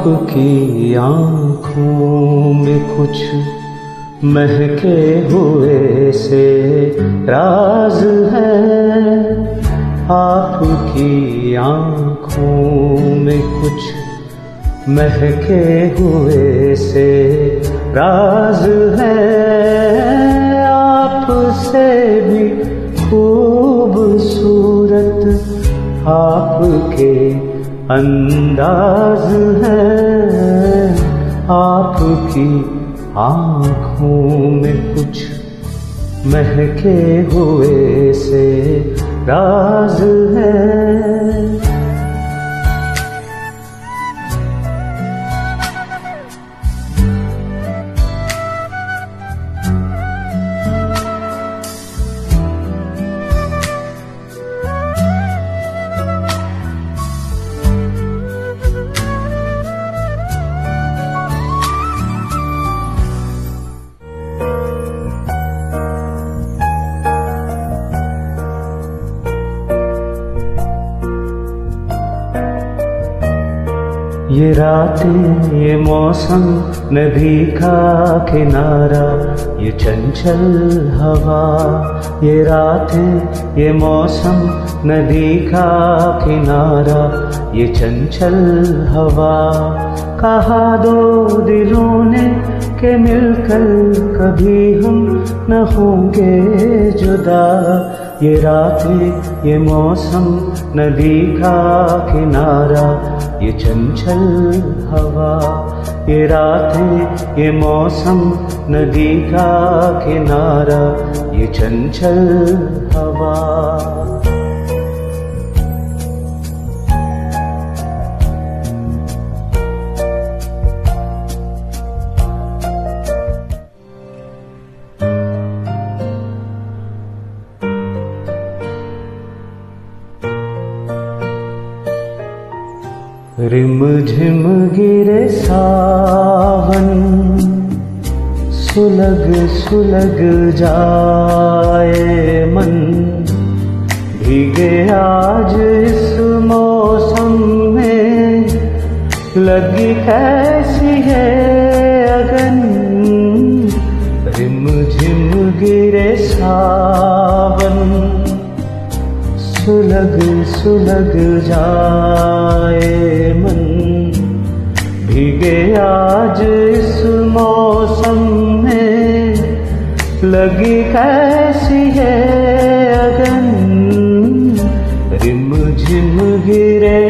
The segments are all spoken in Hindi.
आपकी आँखों में कुछ महके हुए से राज है। आपकी आँखों में कुछ महके हुए से राज है। अंदाज है आपकी आँखों में कुछ महके हुए से राज है। ये रातें, ये मौसम नदी का किनारा, ये चंचल हवा, ये रातें, ये मौसम नदी का किनारा, ये चंचल हवा। कहा दो दिलों ने के मिलकर कभी हम न होंगे जुदा। ये रातें ये मौसम नदी का किनारा, ये चंचल हवा। ये रातें ये मौसम नदी का किनारा, ये चंचल हवा। रिम झिम गिरे सावन सुलग सुलग जाए मन। भीगे आज इस मौसम में लगी कैसी है अगन। रिम झिम गिरे सावन सुलग सुलग जाए मन। भीगे आज इस मौसम में। लगी कैसी है अगन। रिम झिम गिरे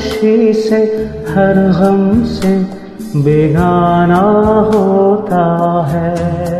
खुशी से हर गम से बेगाना होता है।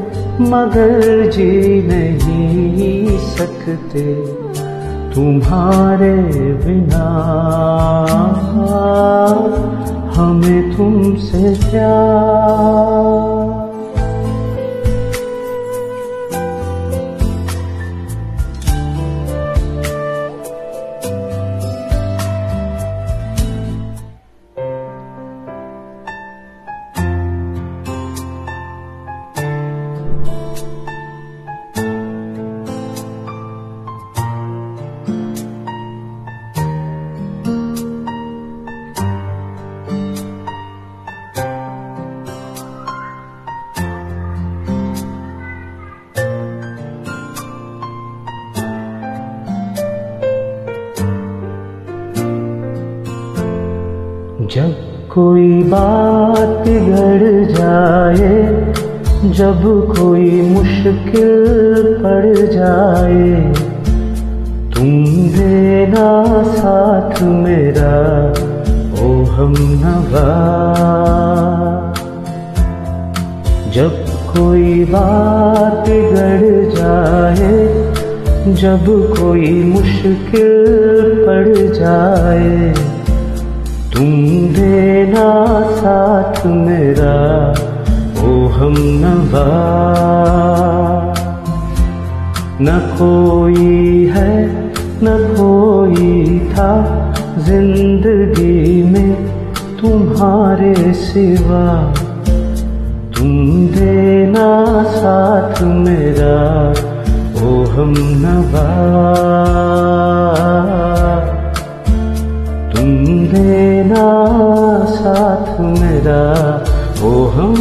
मगर जी नहीं सकते तुम्हारे बिना। हमें तुमसे प्यार जब कोई बात बिगड़ जाए, जब कोई मुश्किल पड़ जाए, तुम देना साथ मेरा ओ हम जब कोई बात बिगड़ जाए, जब कोई मुश्किल पड़ जाए तुम देना साथ मेरा, ओ हम न कोई है, न कोई था ज़िंदगी में तुम्हारे सिवा। तुम देना साथ मेरा, ओ हम नवा। देना साथ मेरा ओ हम